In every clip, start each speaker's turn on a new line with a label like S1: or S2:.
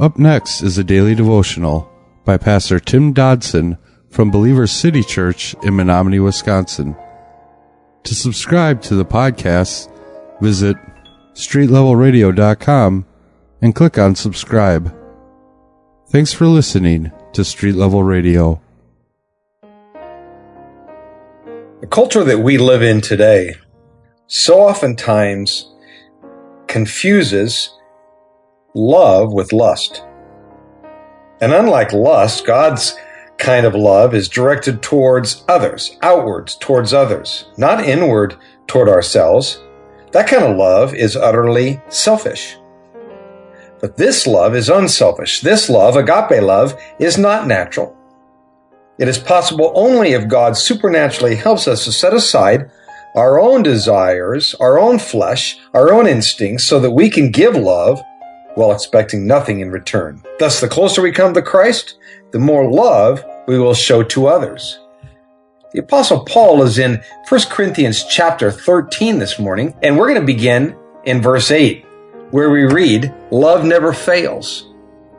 S1: Up next is a daily devotional by Pastor Tim Dodson from Believer City Church in Menominee, Wisconsin. To subscribe to the podcast, visit streetlevelradio.com and click on subscribe. Thanks for listening to Street Level Radio.
S2: The culture that we live in today so oftentimes confuses love with lust. And unlike lust, God's kind of love is directed towards others, outwards towards others, not inward toward ourselves. That kind of love is utterly selfish. But this love is unselfish. This love, agape love, is not natural. It is possible only if God supernaturally helps us to set aside our own desires, our own flesh, our own instincts, so that we can give love while expecting nothing in return. Thus, the closer we come to Christ, the more love we will show to others. The apostle Paul is in 1 Corinthians chapter 13 this morning, and we're going to begin in verse 8, where we read, love never fails.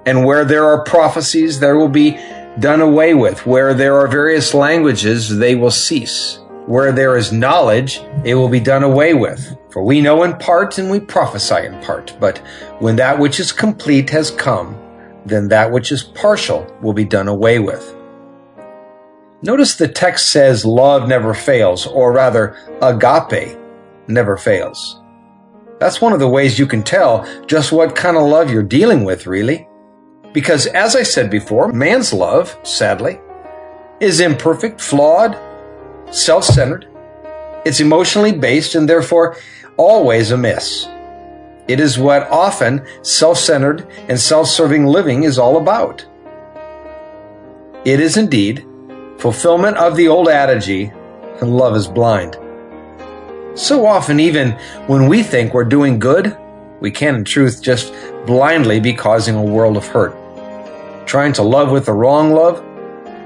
S2: And where there are prophecies, there will be done away with. Where there are various languages, they will cease. Where there is knowledge, it will be done away with. For we know in part and we prophesy in part. But when that which is complete has come, then that which is partial will be done away with. Notice the text says love never fails, or rather, agape never fails. That's one of the ways you can tell just what kind of love you're dealing with, really. Because as I said before, man's love, sadly, is imperfect, flawed, self centered, it's emotionally based, and therefore always amiss. It is what often self centered and self serving living is all about. It is indeed fulfillment of the old adage, love is blind. So often, even when we think we're doing good, we can in truth just blindly be causing a world of hurt. Trying to love with the wrong love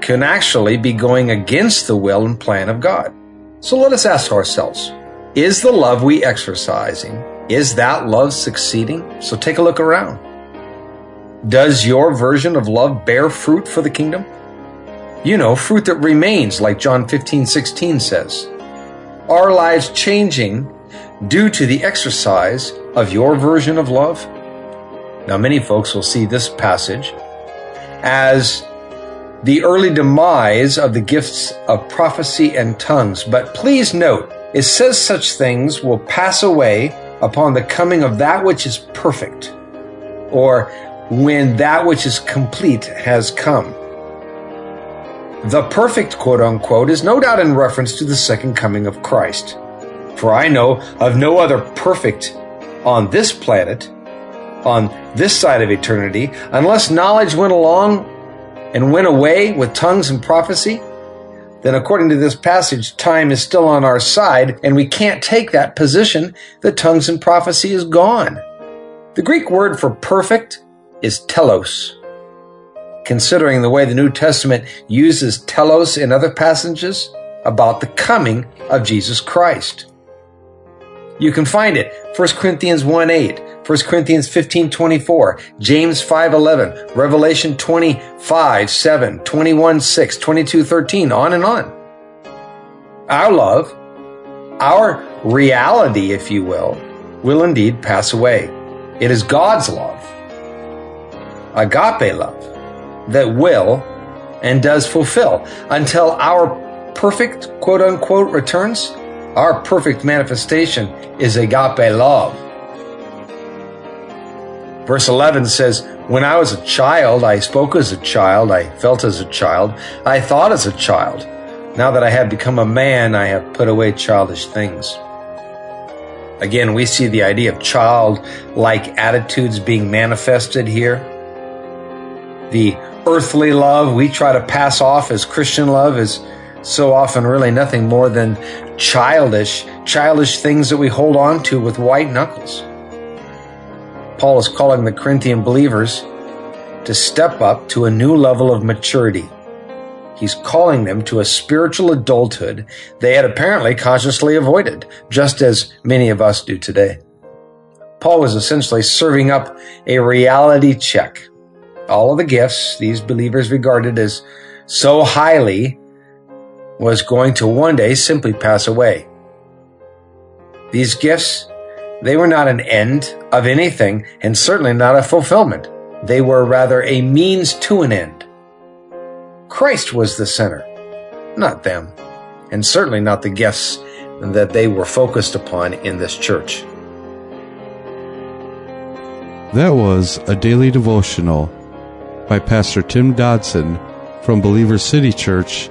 S2: can actually be going against the will and plan of God. So let us ask ourselves, is the love we exercising, is that love succeeding? So take a look around. Does your version of love bear fruit for the kingdom? You know, fruit that remains, like John 15, 16 says. Are lives changing due to the exercise of your version of love? Now, many folks will see this passage as the early demise of the gifts of prophecy and tongues. But please note, it says such things will pass away upon the coming of that which is perfect, or when that which is complete has come. The perfect, quote unquote, is no doubt in reference to the second coming of Christ. For I know of no other perfect on this planet, on this side of eternity, unless knowledge went along and went away with tongues and prophecy, then according to this passage, time is still on our side, and we can't take that position that tongues and prophecy is gone. The Greek word for perfect is telos. Considering the way the New Testament uses telos in other passages about the coming of Jesus Christ. You can find it 1 Corinthians 1 8, 1 Corinthians 15 24, James 5 11, Revelation 25 7, 21 6, 22 13, on and on. Our love, our reality, if you will, will indeed pass away. It is God's love, agape love, that will and does fulfill until our perfect quote unquote returns our perfect manifestation is agape love. Verse 11 says, When I was a child, I spoke as a child, I felt as a child, I thought as a child. Now that I have become a man, I have put away childish things. Again, we see the idea of child-like attitudes being manifested here. The earthly love we try to pass off as Christian love is so often really nothing more than childish, childish things that we hold on to with white knuckles. Paul is calling the Corinthian believers to step up to a new level of maturity. He's calling them to a spiritual adulthood they had apparently consciously avoided, just as many of us do today. Paul was essentially serving up a reality check all of the gifts these believers regarded as so highly was going to one day simply pass away. These gifts, they were not an end of anything and certainly not a fulfillment. They were rather a means to an end. Christ was the center, not them, and certainly not the gifts that they were focused upon in this church.
S1: That was a daily devotional by Pastor Tim Dodson from Believer City Church